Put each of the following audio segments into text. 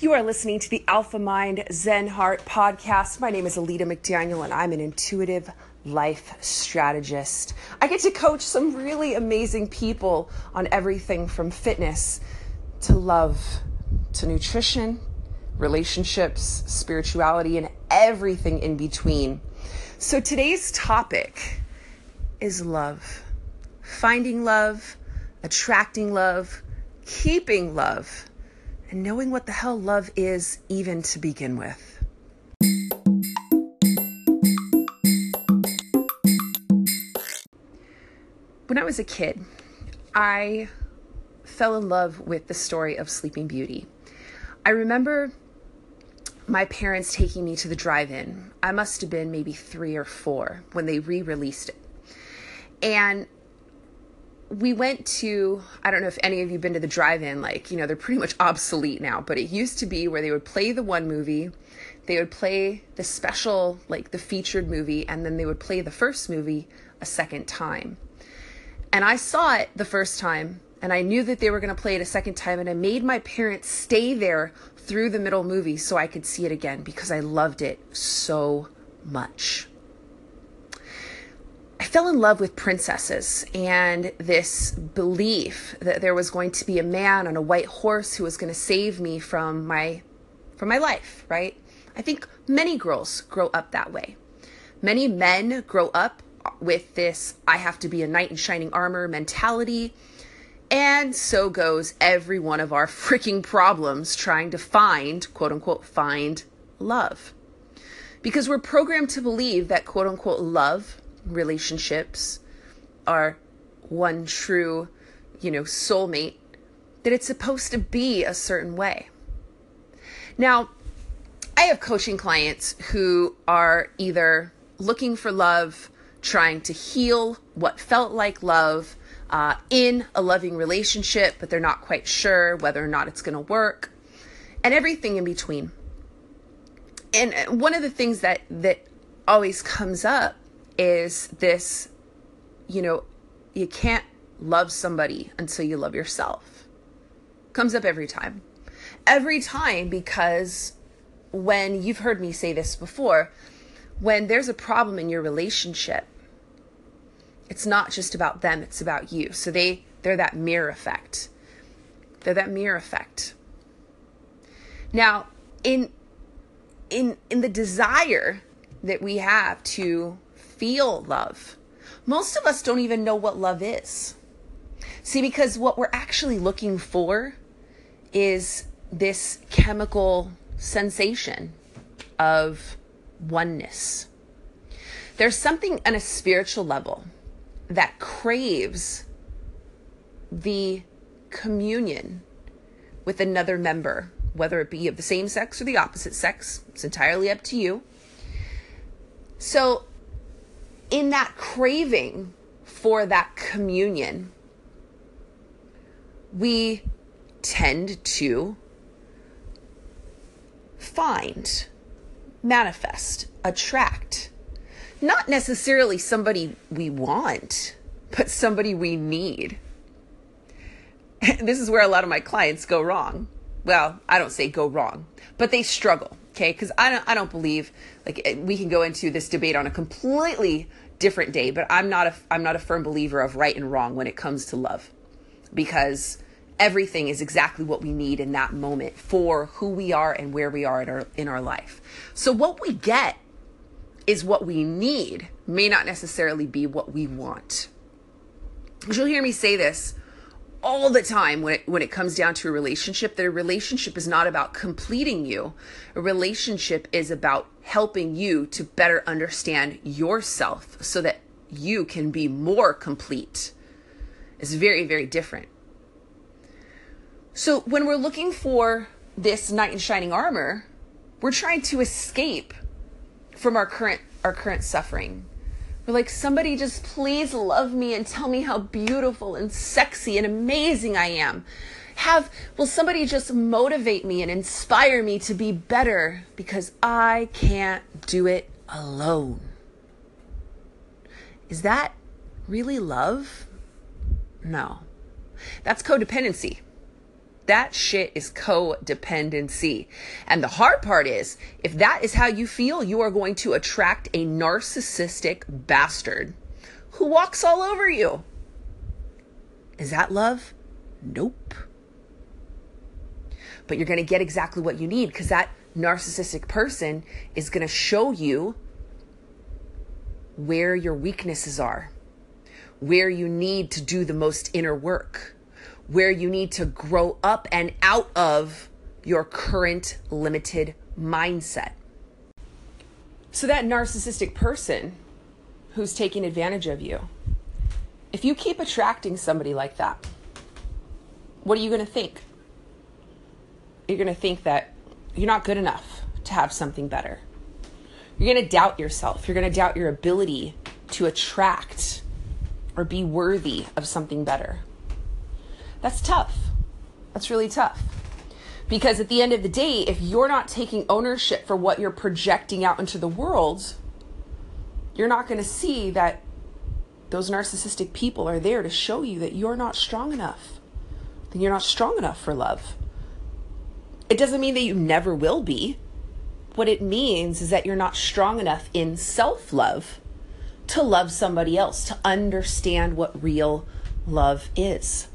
You are listening to the Alpha Mind Zen Heart podcast. My name is Alita McDaniel, and I'm an intuitive life strategist. I get to coach some really amazing people on everything from fitness to love to nutrition, relationships, spirituality, and everything in between. So today's topic is love finding love, attracting love, keeping love and knowing what the hell love is, even to begin with. When I was a kid, I fell in love with the story of Sleeping Beauty. I remember my parents taking me to the drive in. I must have been maybe three or four when they re released it. And we went to i don't know if any of you been to the drive-in like you know they're pretty much obsolete now but it used to be where they would play the one movie they would play the special like the featured movie and then they would play the first movie a second time. And i saw it the first time and i knew that they were going to play it a second time and i made my parents stay there through the middle movie so i could see it again because i loved it so much fell in love with princesses and this belief that there was going to be a man on a white horse who was going to save me from my from my life, right? I think many girls grow up that way. Many men grow up with this I have to be a knight in shining armor mentality. And so goes every one of our freaking problems trying to find, quote unquote, find love. Because we're programmed to believe that, quote unquote, love relationships are one true, you know, soulmate, that it's supposed to be a certain way. Now, I have coaching clients who are either looking for love, trying to heal what felt like love uh, in a loving relationship, but they're not quite sure whether or not it's going to work, and everything in between. And one of the things that that always comes up is this, you know, you can't love somebody until you love yourself. Comes up every time. Every time because when you've heard me say this before, when there's a problem in your relationship, it's not just about them, it's about you. So they they're that mirror effect. They're that mirror effect. Now, in in in the desire that we have to feel love. Most of us don't even know what love is. See, because what we're actually looking for is this chemical sensation of oneness. There's something on a spiritual level that craves the communion with another member, whether it be of the same sex or the opposite sex. It's entirely up to you. So in that craving for that communion, we tend to find, manifest, attract. Not necessarily somebody we want, but somebody we need. this is where a lot of my clients go wrong. Well, I don't say go wrong, but they struggle okay because i don't i don't believe like we can go into this debate on a completely different day but i'm not a i'm not a firm believer of right and wrong when it comes to love. Because everything is exactly what we need in that moment for who we are and where we are in our in our life. So what we get is what we need may not necessarily be what we want. You'll hear me say this all the time when it, when it comes down to a relationship that a relationship is not about completing you. A relationship is about helping you to better understand yourself so that you can be more complete. It's very, very different. So when we're looking for this knight in shining armor, we're trying to escape from our current our current suffering we're like, somebody just please love me and tell me how beautiful and sexy and amazing I am. Have, will somebody just motivate me and inspire me to be better because I can't do it alone? Is that really love? No. That's codependency. That shit is codependency. And the hard part is, if that is how you feel, you are going to attract a narcissistic bastard who walks all over you. Is that love? Nope. But you're going to get exactly what you need because that narcissistic person is going to show you where your weaknesses are, where you need to do the most inner work, where you need to grow up and out of your current limited mindset. So, that narcissistic person who's taking advantage of you, if you keep attracting somebody like that, what are you going to think? You're going to think that you're not good enough to have something better. You're going to doubt yourself. You're going to doubt your ability to attract or be worthy of something better. That's tough. That's really tough. Because at the end of the day, if you're not taking ownership for what you're projecting out into the world, you're not going to see that those narcissistic people are there to show you that you're not strong enough. That you're not strong enough for love. It doesn't mean that you never will be. What it means is that you're not strong enough in self love to love somebody else, to understand what real love is.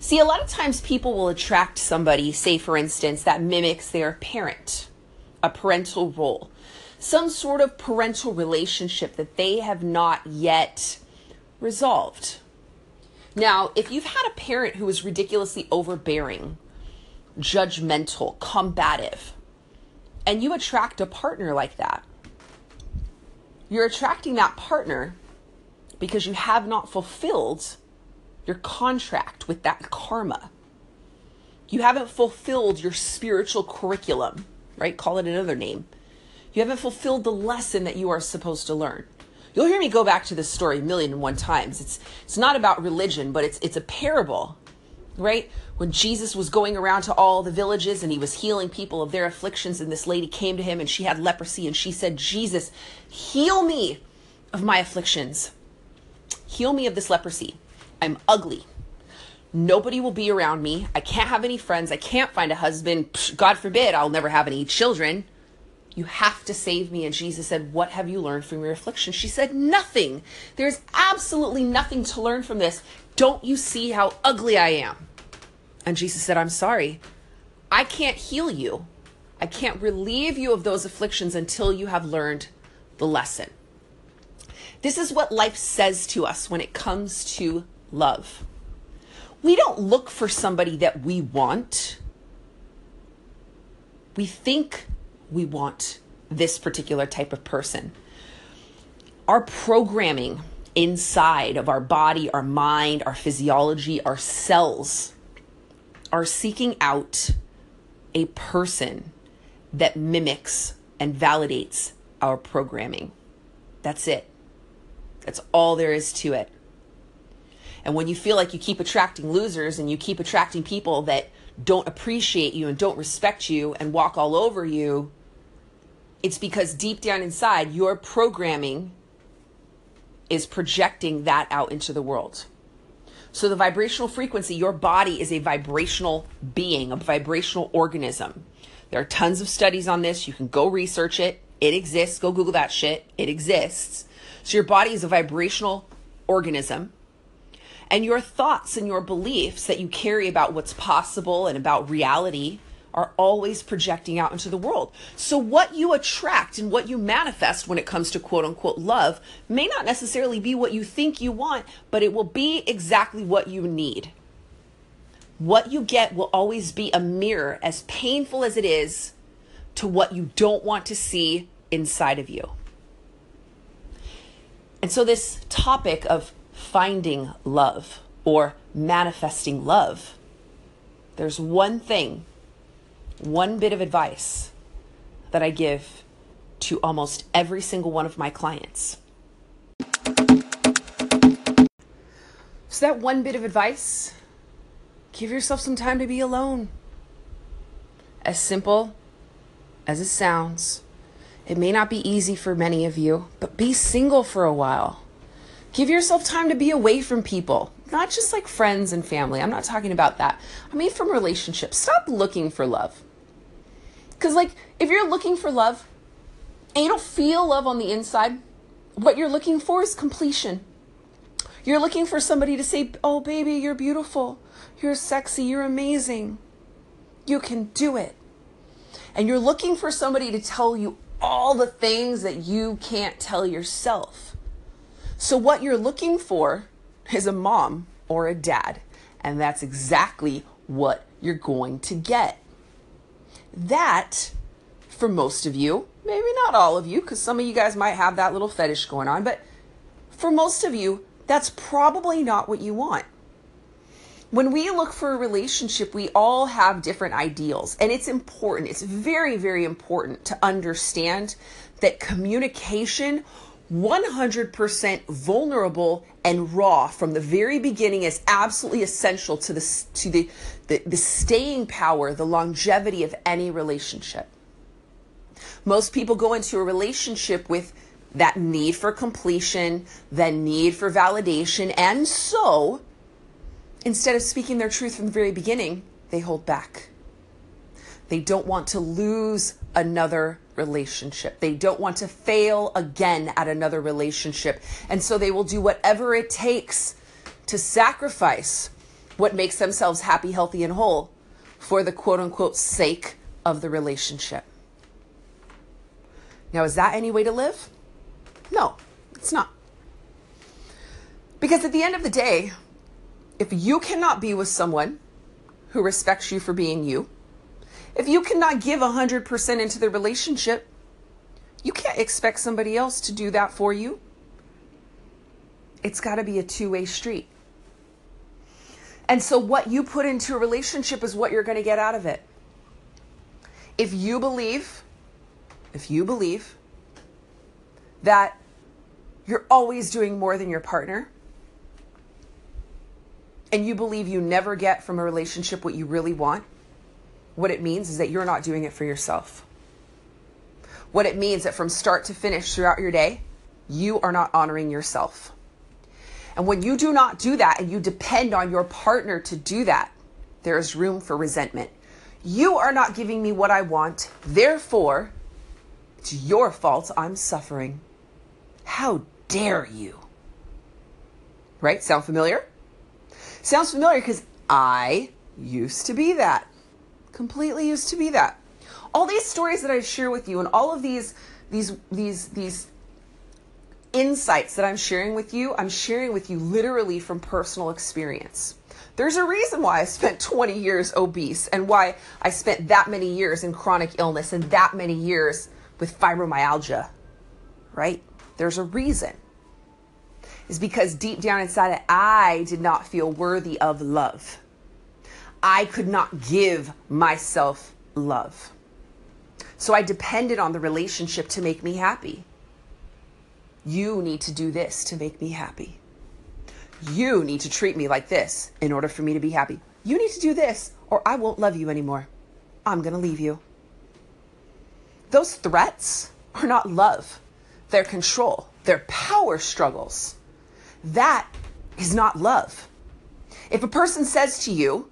See, a lot of times people will attract somebody, say for instance, that mimics their parent, a parental role, some sort of parental relationship that they have not yet resolved. Now, if you've had a parent who is ridiculously overbearing, judgmental, combative, and you attract a partner like that, you're attracting that partner because you have not fulfilled your contract with that karma. You haven't fulfilled your spiritual curriculum, right? Call it another name. You haven't fulfilled the lesson that you are supposed to learn. You'll hear me go back to this story a million and one times. It's it's not about religion, but it's it's a parable right? When Jesus was going around to all the villages and he was healing people of their afflictions, and this lady came to him and she had leprosy, and she said, Jesus, heal me of my afflictions. Heal me of this leprosy. I'm ugly. Nobody will be around me. I can't have any friends. I can't find a husband. God forbid, I'll never have any children. You have to save me. And Jesus said, What have you learned from your affliction? She said, Nothing. There's absolutely nothing to learn from this. Don't you see how ugly I am? And Jesus said, I'm sorry. I can't heal you. I can't relieve you of those afflictions until you have learned the lesson. This is what life says to us when it comes to love. We don't look for somebody that we want. We think we want this particular type of person. Our programming inside of our body, our mind, our physiology, our cells are seeking out a person that mimics and validates our programming. That's it. That's all there is to it. And when you feel like you keep attracting losers and you keep attracting people that don't appreciate you and don't respect you and walk all over you, it's because deep down inside, your programming is projecting that out into the world. So, the vibrational frequency, your body is a vibrational being, a vibrational organism. There are tons of studies on this. You can go research it. It exists. Go Google that shit. It exists. So, your body is a vibrational organism. And your thoughts and your beliefs that you carry about what's possible and about reality are always projecting out into the world. So, what you attract and what you manifest when it comes to quote unquote love may not necessarily be what you think you want, but it will be exactly what you need. What you get will always be a mirror, as painful as it is, to what you don't want to see inside of you. And so, this topic of finding love or manifesting love, there's one thing one bit of advice that I give to almost every single one of my clients. So, that one bit of advice give yourself some time to be alone. As simple as it sounds, it may not be easy for many of you, but be single for a while. Give yourself time to be away from people. not just like friends and family. I'm not talking about that. I mean from relationships. Stop looking for love. Because, like, if you're looking for love and you don't feel love on the inside, what you're looking for is completion. You're looking for somebody to say, Oh, baby, you're beautiful. You're sexy. You're amazing. You can do it. And you're looking for somebody to tell you all the things that you can't tell yourself. So, what you're looking for is a mom or a dad. And that's exactly what you're going to get. That, for most of you, maybe not all of you, because some of you guys might have that little fetish going on, but for most of you, that's probably not what you want. When we look for a relationship, we all have different ideals, and it's important. It's very, very important to understand that communication 100% vulnerable and raw from the very beginning is absolutely essential to the to the, the, the staying power, the longevity of any relationship. Most people go into a relationship with that need for completion, that need for validation, and so instead of speaking their truth from the very beginning, they hold back. They don't want to lose another relationship. They don't want to fail again at another relationship. And so they will do whatever it takes to sacrifice what makes themselves happy, healthy, and whole for the quote unquote sake of the relationship. Now, is that any way to live? No, it's not. Because at the end of the day, if you cannot be with someone who respects you for being you, if you cannot give 100% into the relationship, you can't expect somebody else to do that for you. It's got to be a two way street. And so, what you put into a relationship is what you're going to get out of it. If you believe, if you believe that you're always doing more than your partner, and you believe you never get from a relationship what you really want, what it means is that you're not doing it for yourself. What it means that from start to finish throughout your day, you are not honoring yourself. And when you do not do that and you depend on your partner to do that, there is room for resentment. You are not giving me what I want, therefore, it's your fault I'm suffering. How dare you? Right? Sound familiar? Sounds familiar because I used to be that completely used to be that. All these stories that I share with you and all of these these these these insights that I'm sharing with you, I'm sharing with you literally from personal experience. There's a reason why I spent 20 years obese and why I spent that many years in chronic illness and that many years with fibromyalgia. Right? There's a reason. Is because deep down inside it, I did not feel worthy of love. I could not give myself love. So I depended on the relationship to make me happy. You need to do this to make me happy. You need to treat me like this in order for me to be happy. You need to do this or I won't love you anymore. I'm going to leave you. Those threats are not love, they're control, they're power struggles. That is not love. If a person says to you,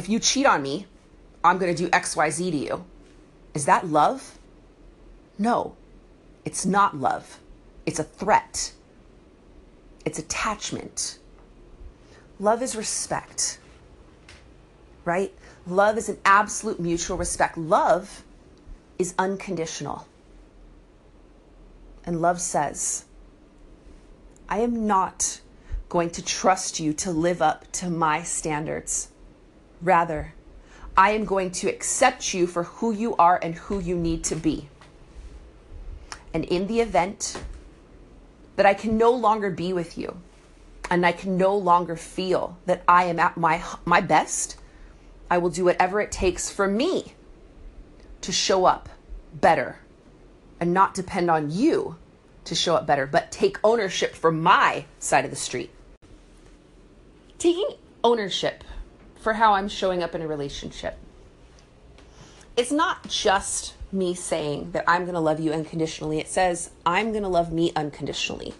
if you cheat on me, I'm going to do XYZ to you. Is that love? No, it's not love. It's a threat, it's attachment. Love is respect, right? Love is an absolute mutual respect. Love is unconditional. And love says, I am not going to trust you to live up to my standards. Rather, I am going to accept you for who you are and who you need to be. And in the event that I can no longer be with you and I can no longer feel that I am at my, my best, I will do whatever it takes for me to show up better and not depend on you to show up better, but take ownership for my side of the street. Taking ownership for how I'm showing up in a relationship. It's not just me saying that I'm going to love you unconditionally. It says I'm going to love me unconditionally.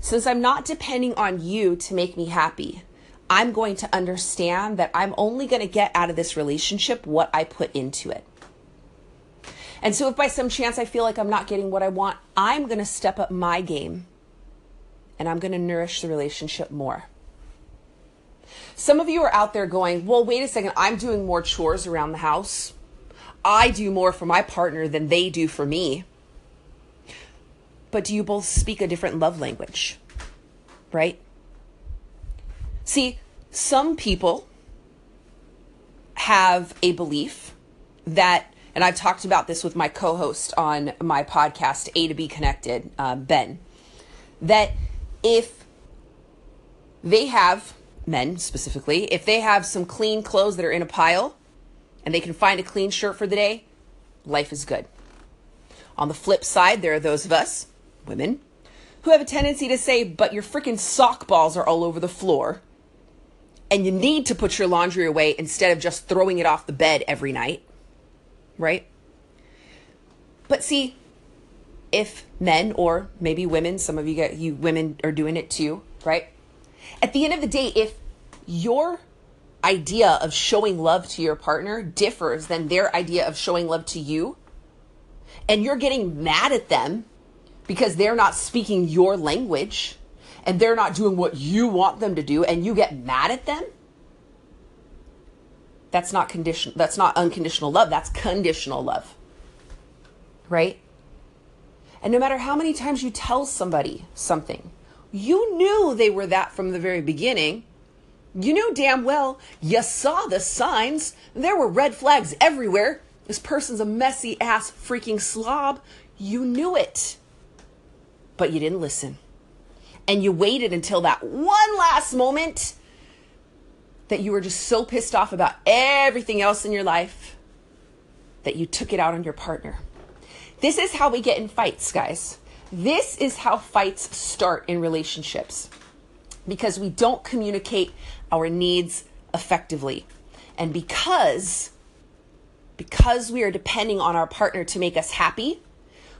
since I'm not depending on you to make me happy, I'm going to understand that I'm only going to get out of this relationship what I put into it. And so, if by some chance I feel like I'm not getting what I want, I'm going to step up my game and I'm going to nourish the relationship more. Some of you are out there going, well, wait a second, I'm doing more chores around the house. I do more for my partner than they do for me. But do you both speak a different love language? Right? See, some people have a belief that, and I've talked about this with my co host on my podcast, A to B Connected, uh, Ben, that if they have, men specifically, if they have some clean clothes that are in a pile and they can find a clean shirt for the day, life is good. On the flip side, there are those of us, women, who have a tendency to say, but your freaking sock balls are all over the floor and you need to put your laundry away instead of just throwing it off the bed every night, right? But see, if men or maybe women, some of you get you women are doing it too, right? At the end of the day, if your idea of showing love to your partner differs than their idea of showing love to you, and you're getting mad at them because they're not speaking your language, and they're not doing what you want them to do and you get mad at them, that's not condition that's not unconditional love, that's conditional love. Right? And no matter how many times you tell somebody something, you knew they were that from the very beginning. You knew damn well, you saw the signs. There were red flags everywhere. This person's a messy ass freaking slob. You knew it. But you didn't listen and you waited until that one last moment that you were just so pissed off about everything else in your life that you took it out on your partner. This is how we get in fights, guys. This is how fights start in relationships because we don't communicate our needs effectively. And because because we are depending on our partner to make us happy,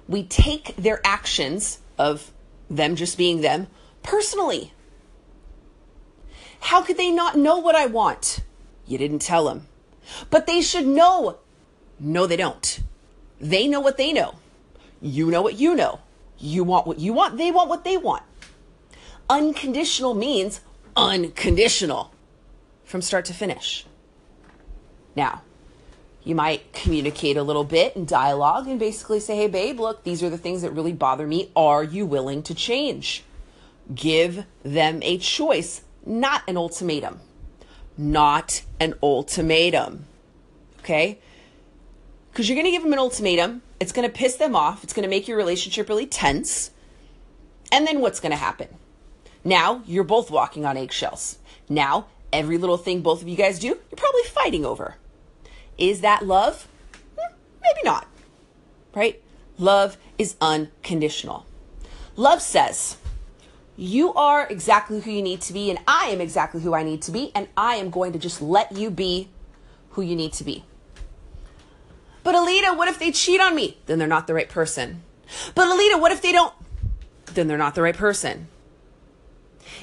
we take their actions of them just being them, personally. How could they not know what I want? You didn't tell them. But they should know. No, they don't. They know what they know. You know what you know. You want what you want. They want what they want. Unconditional means unconditional from start to finish. Now, you might communicate a little bit in dialogue and basically say, hey, babe, look, these are the things that really bother me. Are you willing to change? Give them a choice, not an ultimatum. Not an ultimatum. Okay? Because you're going to give them an ultimatum. It's going to piss them off. It's going to make your relationship really tense. And then what's going to happen? Now you're both walking on eggshells. Now, every little thing both of you guys do, you're probably fighting over. Is that love? Hmm, maybe not. Right? Love is unconditional. Love says, You are exactly who you need to be, and I am exactly who I need to be, and I am going to just let you be who you need to be. But Alita, what if they cheat on me? Then they're not the right person. But Alita, what if they don't? Then they're not the right person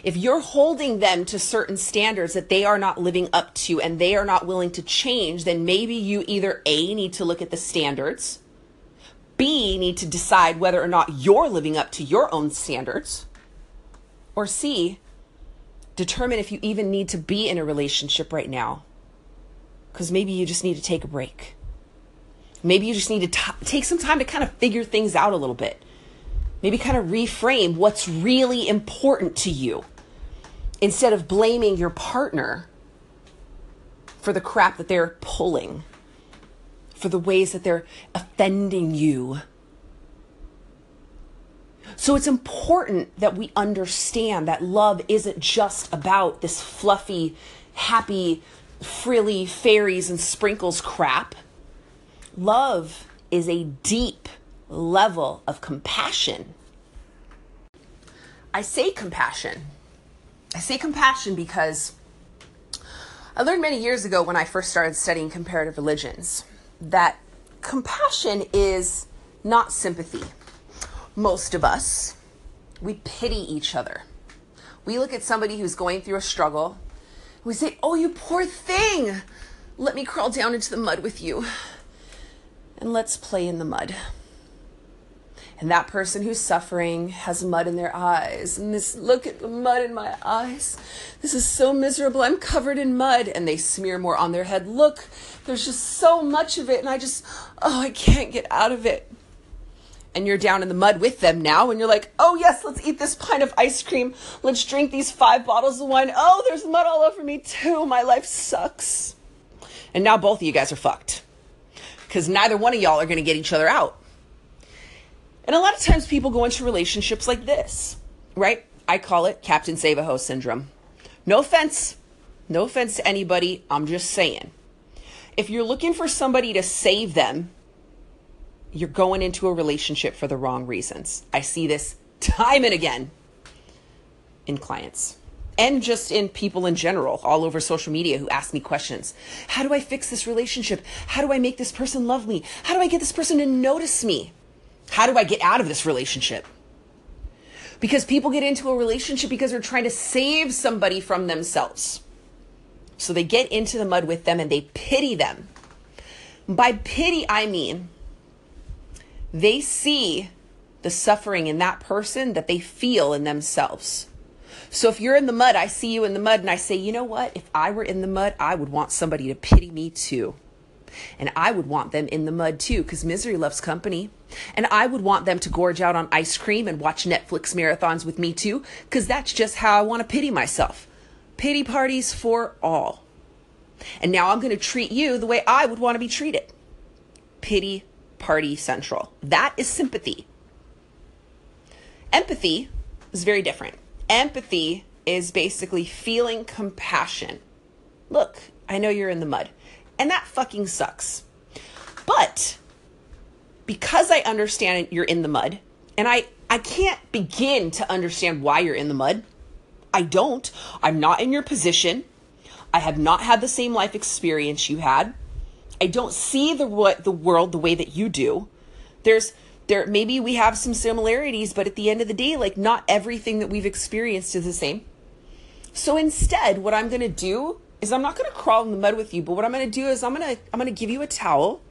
if you're holding them to certain standards that they are not living up to and they are not willing to change, then maybe you either A, need to look at the standards, B, need to decide whether or not you're living up to your own standards, or C, determine if you even need to be in a relationship right now. Because maybe you just need to take a break. Maybe you just need to t- take some time to kind of figure things out a little bit maybe kind of reframe what's really important to you instead of blaming your partner for the crap that they're pulling, for the ways that they're offending you. So it's important that we understand that love isn't just about this fluffy, happy, frilly fairies and sprinkles crap. Love is a deep, level of compassion. I say compassion. I say compassion because I learned many years ago when I first started studying comparative religions that compassion is not sympathy. Most of us we pity each other. We look at somebody who's going through a struggle. We say, Oh, you poor thing. Let me crawl down into the mud with you. And let's play in the mud. And that person who's suffering has mud in their eyes. And this, look at the mud in my eyes. This is so miserable. I'm covered in mud. And they smear more on their head. Look, there's just so much of it. And I just, oh, I can't get out of it. And you're down in the mud with them now. And you're like, oh, yes, let's eat this pint of ice cream. Let's drink these five bottles of wine. Oh, there's mud all over me too. My life sucks. And now both of you guys are fucked. Because neither one of y'all are going to get each other out. And a lot of times people go into relationships like this, right? I call it Captain Save a Ho syndrome. No offense. No offense to anybody. I'm just saying. If you're looking for somebody to save them, you're going into a relationship for the wrong reasons. I see this time and again in clients and just in people in general, all over social media who ask me questions. How do I fix this relationship? How do I make this person love me? How do I get this person to notice me? How do I get out of this relationship? Because people get into a relationship because they're trying to save somebody from themselves. So they get into the mud with them and they pity them. By pity, I mean they see the suffering in that person that they feel in themselves. So if you're in the mud, I see you in the mud and I say, you know what? If I were in the mud, I would want somebody to pity me too. And I would want them in the mud too, because misery loves company. And I would want them to gorge out on ice cream and watch Netflix marathons with me too, because that's just how I want to pity myself. Pity parties for all. And now I'm going to treat you the way I would want to be treated. Pity party central. That is sympathy. Empathy is very different. Empathy is basically feeling compassion. Look, I know you're in the mud. And that fucking sucks. But because I understand you're in the mud, and I, I can't begin to understand why you're in the mud. I don't. I'm not in your position. I have not had the same life experience you had. I don't see the what the world the way that you do. There's there maybe we have some similarities, but at the end of the day, like not everything that we've experienced is the same. So instead, what I'm going to do is I'm not going to crawl in the mud with you, but what I'm going to do is I'm going to I'm going to give you a towel.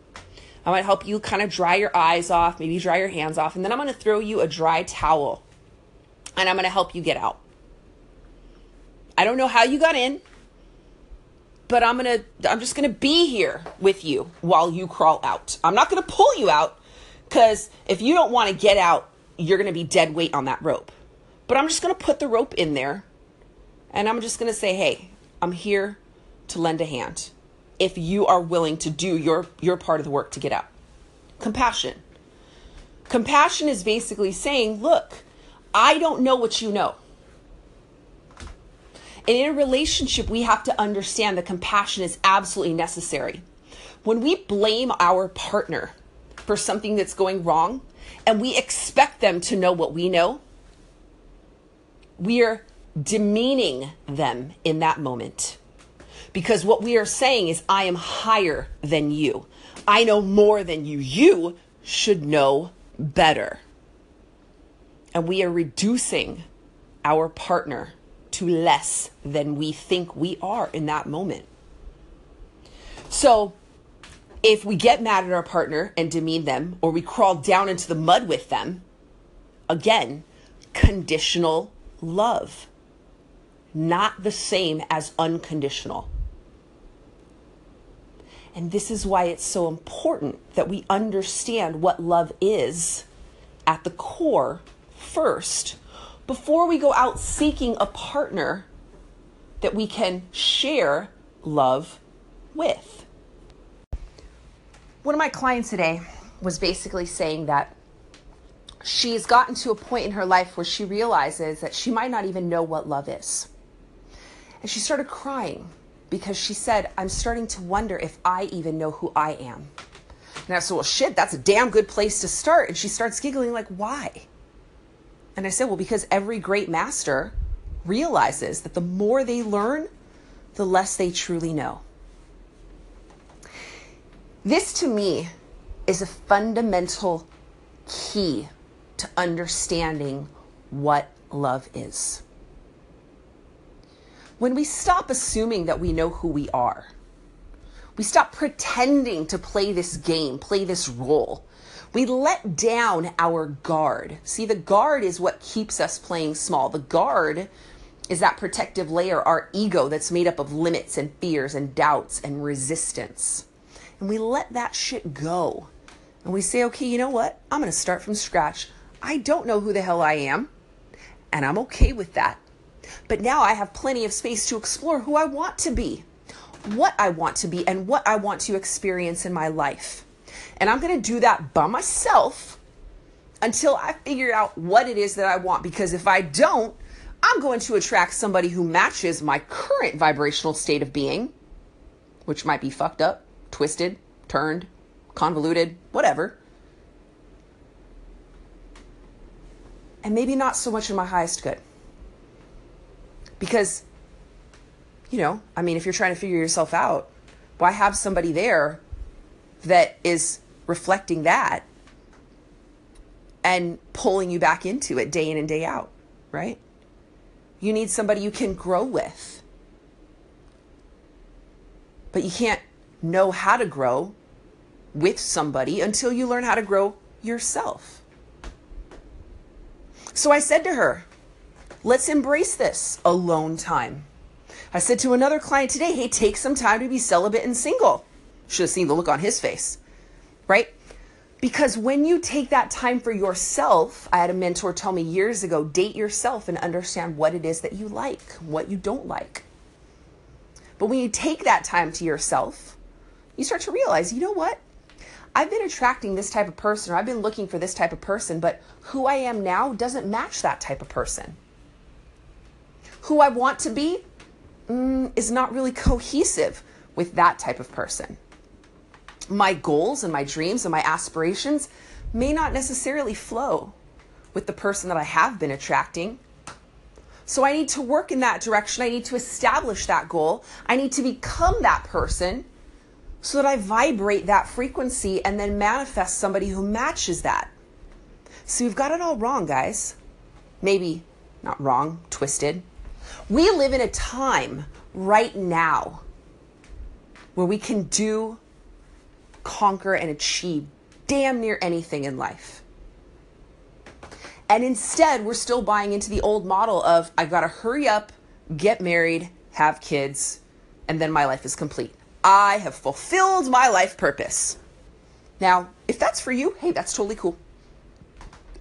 I'm going to help you kind of dry your eyes off, maybe dry your hands off, and then I'm going to throw you a dry towel. And I'm going to help you get out. I don't know how you got in, but I'm going to I'm just going to be here with you while you crawl out. I'm not going to pull you out cuz if you don't want to get out, you're going to be dead weight on that rope. But I'm just going to put the rope in there and I'm just going to say, "Hey, I'm here to lend a hand if you are willing to do your your part of the work to get out. Compassion. Compassion is basically saying, look, I don't know what you know. And in a relationship, we have to understand that compassion is absolutely necessary. When we blame our partner for something that's going wrong and we expect them to know what we know, we are demeaning them in that moment. Because what we are saying is, I am higher than you. I know more than you. You should know better. And we are reducing our partner to less than we think we are in that moment. So, if we get mad at our partner and demean them, or we crawl down into the mud with them, again, conditional love, not the same as unconditional. And this is why it's so important that we understand what love is at the core first before we go out seeking a partner that we can share love with. One of my clients today was basically saying that she's gotten to a point in her life where she realizes that she might not even know what love is. And she started crying because she said, I'm starting to wonder if I even know who I am. And I said, Well, shit, that's a damn good place to start. And she starts giggling, like, why? And I said, Well, because every great master realizes that the more they learn, the less they truly know. This to me is a fundamental key to understanding what love is. When we stop assuming that we know who we are, we stop pretending to play this game, play this role. We let down our guard. See, the guard is what keeps us playing small. The guard is that protective layer, our ego that's made up of limits and fears and doubts and resistance. And we let that shit go. And we say, okay, you know what? I'm going to start from scratch. I don't know who the hell I am. And I'm okay with that. But now I have plenty of space to explore who I want to be what I want to be and what I want to experience in my life. And I'm going to do that by myself until I figure out what it is that I want. Because if I don't, I'm going to attract somebody who matches my current vibrational state of being, which might be fucked up, twisted, turned, convoluted, whatever. And maybe not so much in my highest good. Because you know, I mean, if you're trying to figure yourself out, why have somebody there that is reflecting that and pulling you back into it day in and day out, right? You need somebody you can grow with. But you can't know how to grow with somebody until you learn how to grow yourself. So I said to her, let's embrace this alone time. I said to another client today, hey, take some time to be celibate and single. Should have seen the look on his face, right? Because when you take that time for yourself, I had a mentor tell me years ago date yourself and understand what it is that you like, what you don't like. But when you take that time to yourself, you start to realize, you know what? I've been attracting this type of person, or I've been looking for this type of person, but who I am now doesn't match that type of person. Who I want to be mm, is not really cohesive with that type of person. My goals and my dreams and my aspirations may not necessarily flow with the person that I have been attracting. So I need to work in that direction. I need to establish that goal. I need to become that person so that I vibrate that frequency and then manifest somebody who matches that. So you've got it all wrong, guys. Maybe not wrong, twisted. We live in a time right now where we can do, conquer, and achieve damn near anything in life. And instead, we're still buying into the old model of I've got to hurry up, get married, have kids, and then my life is complete. I have fulfilled my life purpose. Now, if that's for you, hey, that's totally cool.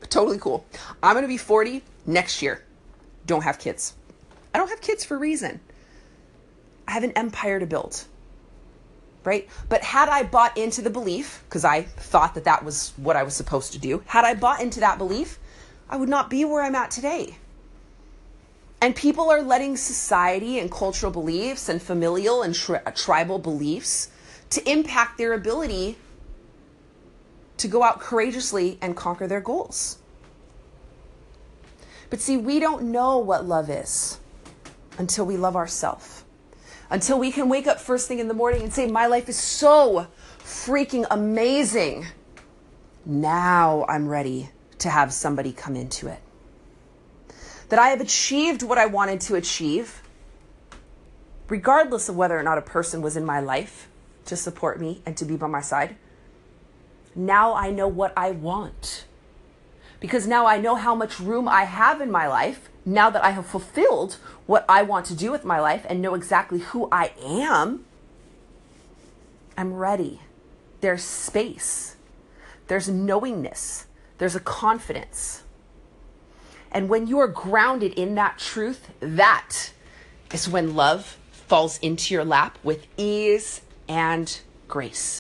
Totally cool. I'm going to be 40 next year. Don't have kids. I don't have kids for a reason. I have an empire to build. Right? But had I bought into the belief, because I thought that that was what I was supposed to do, had I bought into that belief, I would not be where I'm at today. And people are letting society and cultural beliefs and familial and tri- uh, tribal beliefs to impact their ability to go out courageously and conquer their goals. But see, we don't know what love is until we love ourselves. Until we can wake up first thing in the morning and say, My life is so freaking amazing. Now I'm ready to have somebody come into it. That I have achieved what I wanted to achieve, regardless of whether or not a person was in my life to support me and to be by my side. Now I know what I want. Because now I know how much room I have in my life now that I have fulfilled what I want to do with my life and know exactly who I am, I'm ready. There's space, there's knowingness, there's a confidence. And when you are grounded in that truth, that is when love falls into your lap with ease and grace.